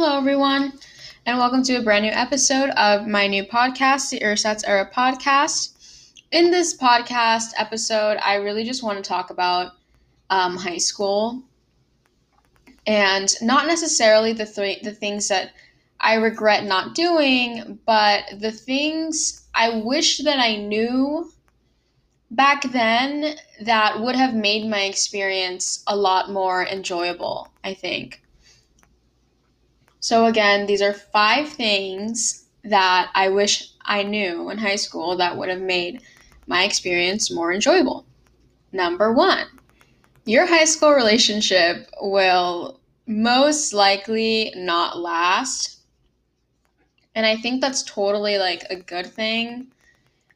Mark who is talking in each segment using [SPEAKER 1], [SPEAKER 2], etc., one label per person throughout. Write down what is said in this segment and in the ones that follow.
[SPEAKER 1] Hello, everyone, and welcome to a brand new episode of my new podcast, the Ersatz Era podcast. In this podcast episode, I really just want to talk about um, high school and not necessarily the th- the things that I regret not doing, but the things I wish that I knew back then that would have made my experience a lot more enjoyable, I think. So, again, these are five things that I wish I knew in high school that would have made my experience more enjoyable. Number one, your high school relationship will most likely not last. And I think that's totally like a good thing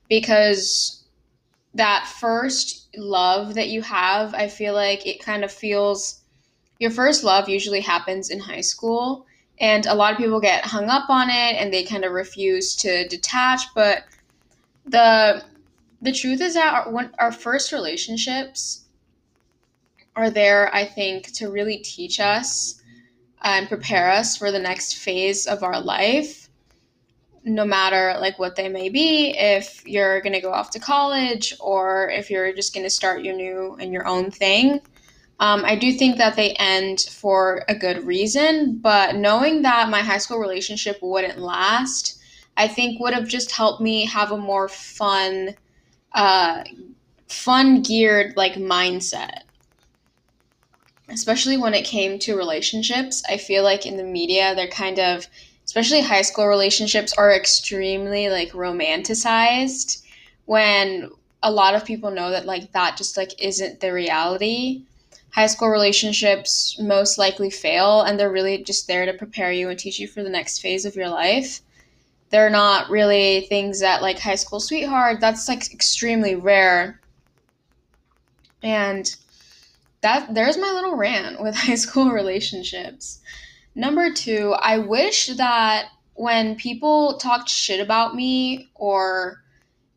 [SPEAKER 1] because that first love that you have, I feel like it kind of feels your first love usually happens in high school and a lot of people get hung up on it and they kind of refuse to detach but the the truth is that our, our first relationships are there i think to really teach us and prepare us for the next phase of our life no matter like what they may be. If you're going to go off to college or if you're just going to start your new and your own thing um, I do think that they end for a good reason, but knowing that my high school relationship wouldn't last, I think would have just helped me have a more fun, uh, fun geared like mindset. Especially when it came to relationships, I feel like in the media they're kind of, especially high school relationships, are extremely like romanticized. When a lot of people know that like that just like isn't the reality high school relationships most likely fail and they're really just there to prepare you and teach you for the next phase of your life. They're not really things that like high school sweetheart, that's like extremely rare. And that there's my little rant with high school relationships. Number 2, I wish that when people talked shit about me or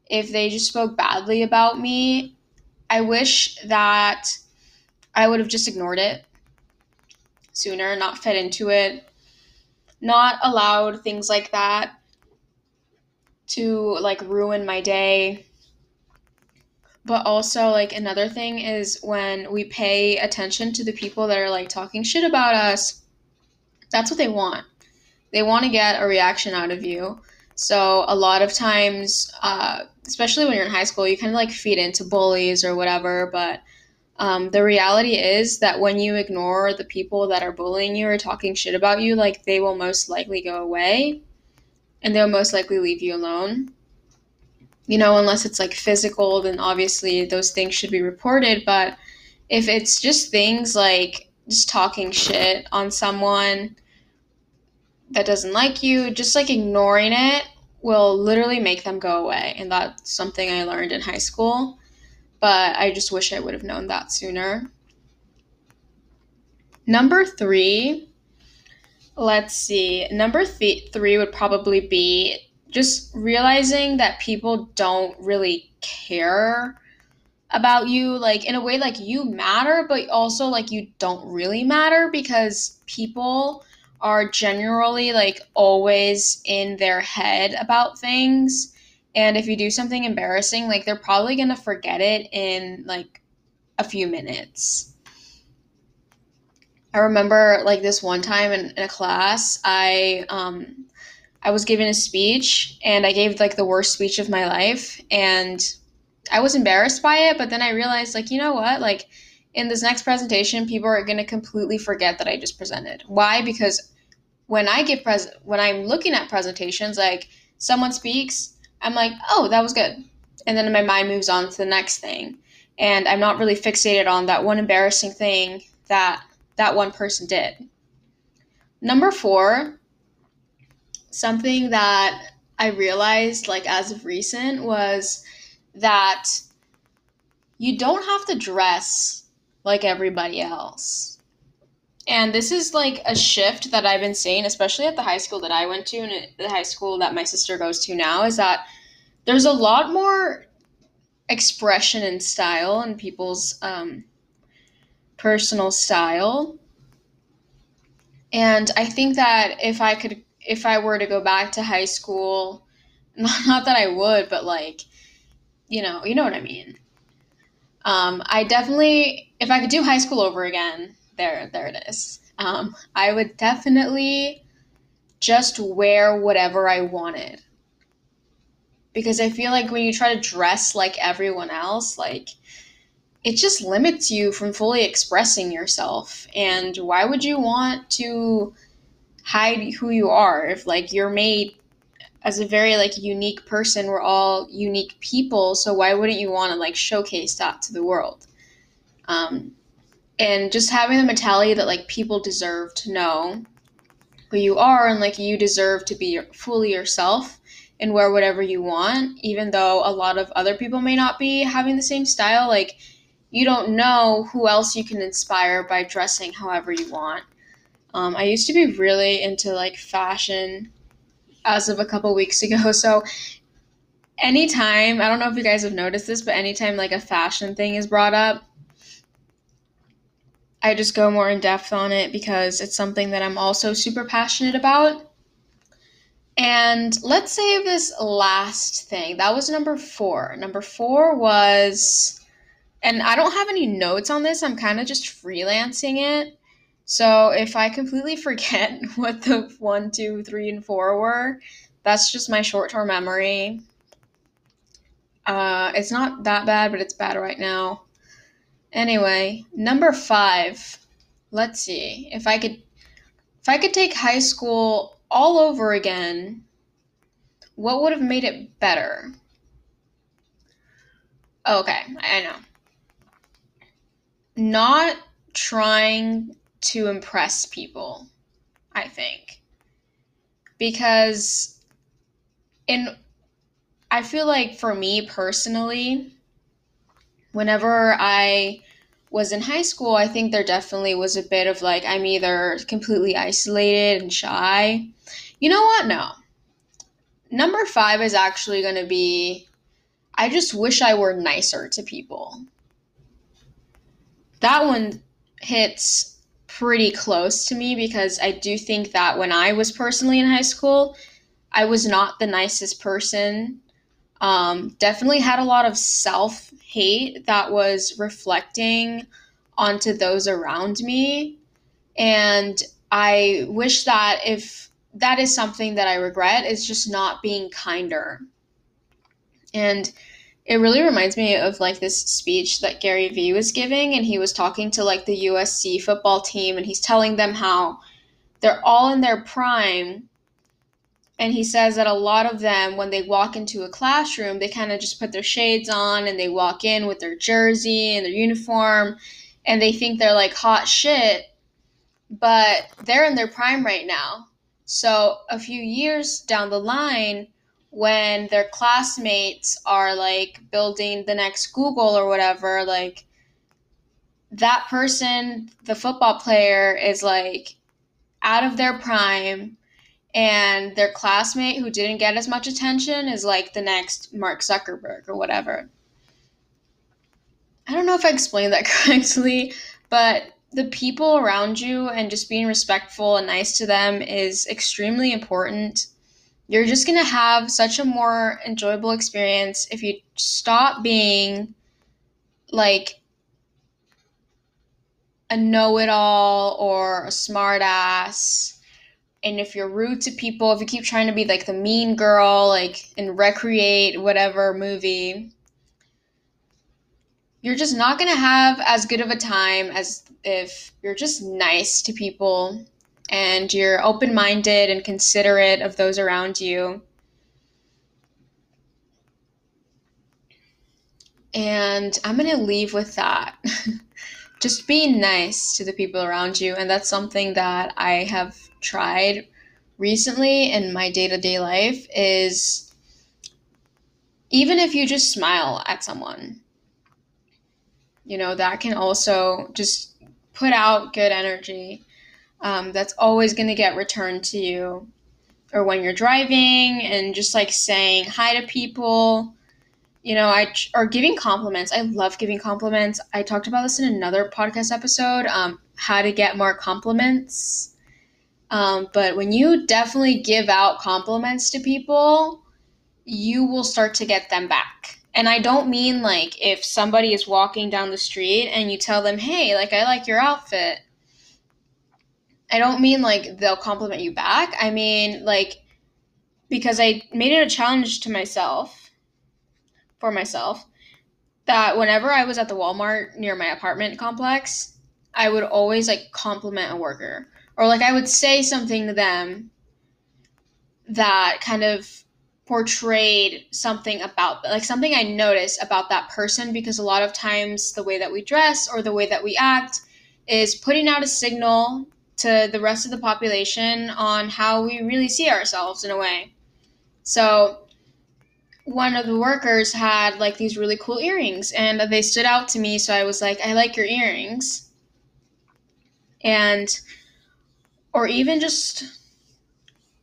[SPEAKER 1] if they just spoke badly about me, I wish that I would have just ignored it sooner, not fed into it, not allowed things like that to like ruin my day. But also, like, another thing is when we pay attention to the people that are like talking shit about us, that's what they want. They want to get a reaction out of you. So, a lot of times, uh, especially when you're in high school, you kind of like feed into bullies or whatever, but um, the reality is that when you ignore the people that are bullying you or talking shit about you, like they will most likely go away and they'll most likely leave you alone. You know, unless it's like physical, then obviously those things should be reported. But if it's just things like just talking shit on someone that doesn't like you, just like ignoring it will literally make them go away. And that's something I learned in high school but I just wish I would have known that sooner. Number three, let's see. Number th- three would probably be just realizing that people don't really care about you like in a way like you matter but also like you don't really matter because people are generally like always in their head about things and if you do something embarrassing, like they're probably going to forget it in like a few minutes. I remember like this one time in, in a class, I um I was giving a speech and I gave like the worst speech of my life and I was embarrassed by it, but then I realized like, you know what? Like in this next presentation, people are going to completely forget that I just presented. Why? Because when I give pres when I'm looking at presentations, like someone speaks, I'm like, oh, that was good. And then my mind moves on to the next thing. And I'm not really fixated on that one embarrassing thing that that one person did. Number four, something that I realized, like as of recent, was that you don't have to dress like everybody else. And this is like a shift that I've been seeing, especially at the high school that I went to and the high school that my sister goes to now, is that there's a lot more expression and style in people's um, personal style. And I think that if I could, if I were to go back to high school, not that I would, but like, you know, you know what I mean. Um, I definitely, if I could do high school over again, there, there it is. Um, I would definitely just wear whatever I wanted. Because I feel like when you try to dress like everyone else, like it just limits you from fully expressing yourself. And why would you want to hide who you are if like you're made as a very like unique person we're all unique people so why wouldn't you want to like showcase that to the world um, and just having the mentality that like people deserve to know who you are and like you deserve to be fully yourself and wear whatever you want even though a lot of other people may not be having the same style like you don't know who else you can inspire by dressing however you want um, I used to be really into like fashion as of a couple weeks ago. So anytime, I don't know if you guys have noticed this, but anytime like a fashion thing is brought up, I just go more in depth on it because it's something that I'm also super passionate about. And let's save this last thing. That was number four. Number four was, and I don't have any notes on this, I'm kind of just freelancing it. So if I completely forget what the one, two, three, and four were, that's just my short term memory. Uh, it's not that bad, but it's bad right now. Anyway, number five. Let's see if I could if I could take high school all over again. What would have made it better? Oh, okay, I know. Not trying to impress people, I think. Because in I feel like for me personally, whenever I was in high school, I think there definitely was a bit of like I'm either completely isolated and shy. You know what? No. Number 5 is actually going to be I just wish I were nicer to people. That one hits pretty close to me because I do think that when I was personally in high school, I was not the nicest person. Um, definitely had a lot of self hate that was reflecting onto those around me. And I wish that if that is something that I regret, is just not being kinder. And it really reminds me of like this speech that Gary Vee was giving, and he was talking to like the USC football team, and he's telling them how they're all in their prime. And he says that a lot of them, when they walk into a classroom, they kind of just put their shades on and they walk in with their jersey and their uniform, and they think they're like hot shit, but they're in their prime right now. So a few years down the line, when their classmates are like building the next Google or whatever, like that person, the football player, is like out of their prime, and their classmate who didn't get as much attention is like the next Mark Zuckerberg or whatever. I don't know if I explained that correctly, but the people around you and just being respectful and nice to them is extremely important you're just going to have such a more enjoyable experience if you stop being like a know-it-all or a smartass and if you're rude to people if you keep trying to be like the mean girl like in recreate whatever movie you're just not going to have as good of a time as if you're just nice to people and you're open minded and considerate of those around you. And I'm going to leave with that. Just being nice to the people around you. And that's something that I have tried recently in my day to day life is even if you just smile at someone, you know, that can also just put out good energy um, that's always going to get returned to you. Or when you're driving and just like saying hi to people, you know, I or giving compliments. I love giving compliments. I talked about this in another podcast episode. Um, how to get more compliments. Um, but when you definitely give out compliments to people, you will start to get them back. And I don't mean like if somebody is walking down the street and you tell them, hey, like, I like your outfit. I don't mean like they'll compliment you back. I mean, like, because I made it a challenge to myself, for myself, that whenever I was at the Walmart near my apartment complex, I would always like compliment a worker. Or like I would say something to them that kind of portrayed something about like something I noticed about that person because a lot of times the way that we dress or the way that we act is putting out a signal to the rest of the population on how we really see ourselves in a way. So one of the workers had like these really cool earrings and they stood out to me so I was like I like your earrings. And or even just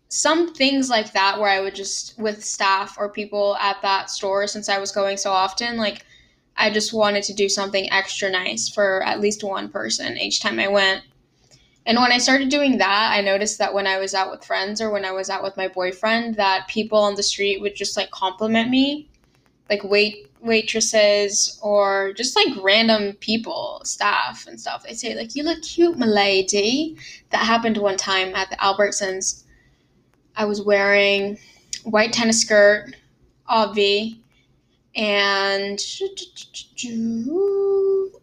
[SPEAKER 1] some things like that where I would just with staff or people at that store since I was going so often like I just wanted to do something extra nice for at least one person each time I went. And when I started doing that, I noticed that when I was out with friends or when I was out with my boyfriend that people on the street would just like compliment me, like wait waitresses or just like random people, staff and stuff. They'd say like you look cute, my lady. That happened one time at the Albertsons I was wearing white tennis skirt, obvi, and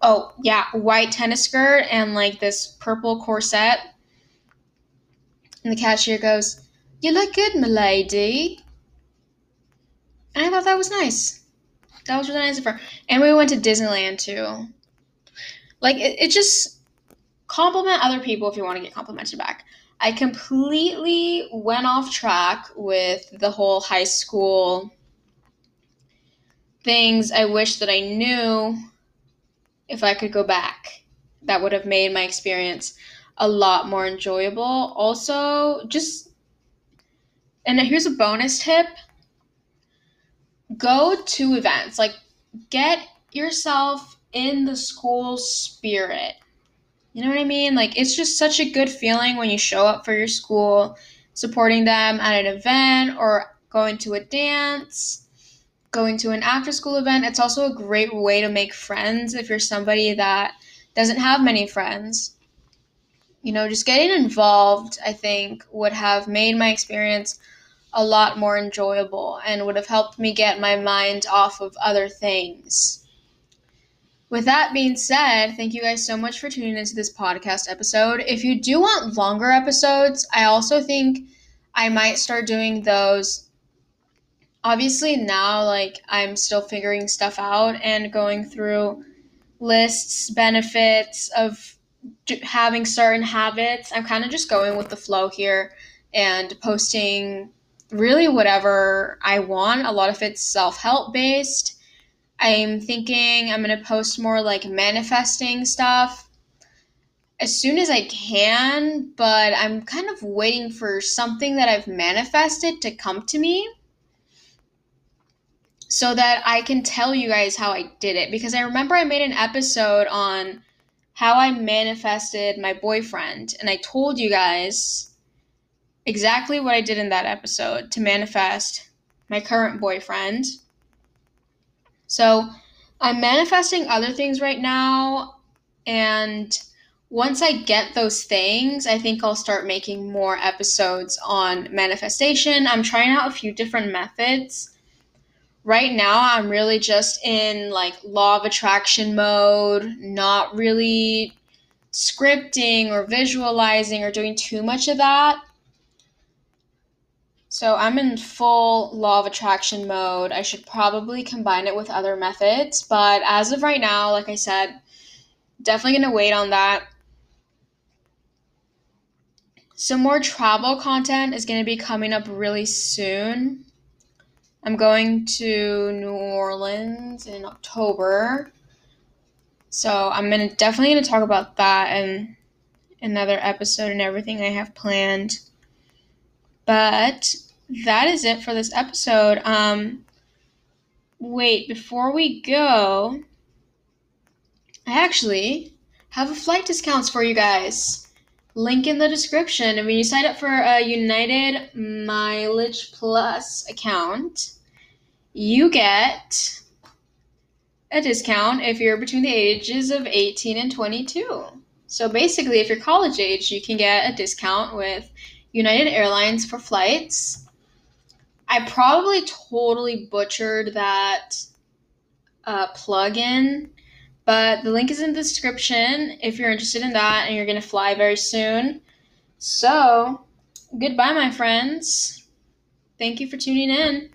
[SPEAKER 1] oh yeah, white tennis skirt and like this purple corset. And the cashier goes, "You look good, milady." And I thought that was nice. That was really nice of her. And we went to Disneyland too. Like it, it just compliment other people if you want to get complimented back. I completely went off track with the whole high school things I wish that I knew if I could go back. That would have made my experience a lot more enjoyable. Also, just, and here's a bonus tip go to events. Like, get yourself in the school spirit. You know what I mean? Like, it's just such a good feeling when you show up for your school, supporting them at an event or going to a dance, going to an after school event. It's also a great way to make friends if you're somebody that doesn't have many friends. You know, just getting involved, I think, would have made my experience a lot more enjoyable and would have helped me get my mind off of other things. With that being said, thank you guys so much for tuning into this podcast episode. If you do want longer episodes, I also think I might start doing those. Obviously, now, like, I'm still figuring stuff out and going through lists, benefits of having certain habits. I'm kind of just going with the flow here and posting really whatever I want. A lot of it's self help based I'm thinking I'm going to post more like manifesting stuff as soon as I can, but I'm kind of waiting for something that I've manifested to come to me so that I can tell you guys how I did it. Because I remember I made an episode on how I manifested my boyfriend, and I told you guys exactly what I did in that episode to manifest my current boyfriend. So I'm manifesting other things right now. And once I get those things, I think I'll start making more episodes on manifestation. I'm trying out a few different methods. Right now, I'm really just in like law of attraction mode, not really scripting or visualizing or doing too much of that. So I'm in full law of attraction mode. I should probably combine it with other methods, but as of right now, like I said, definitely going to wait on that. Some more travel content is going to be coming up really soon. I'm going to New Orleans in October. So I'm gonna definitely gonna talk about that and another episode and everything I have planned. But that is it for this episode. Um, wait, before we go, I actually have a flight discounts for you guys. link in the description. And when you sign up for a United Mileage Plus account, you get a discount if you're between the ages of 18 and 22. So basically, if you're college age, you can get a discount with United Airlines for flights. I probably totally butchered that uh, plug-in, but the link is in the description if you're interested in that and you're going to fly very soon. So, goodbye, my friends. Thank you for tuning in.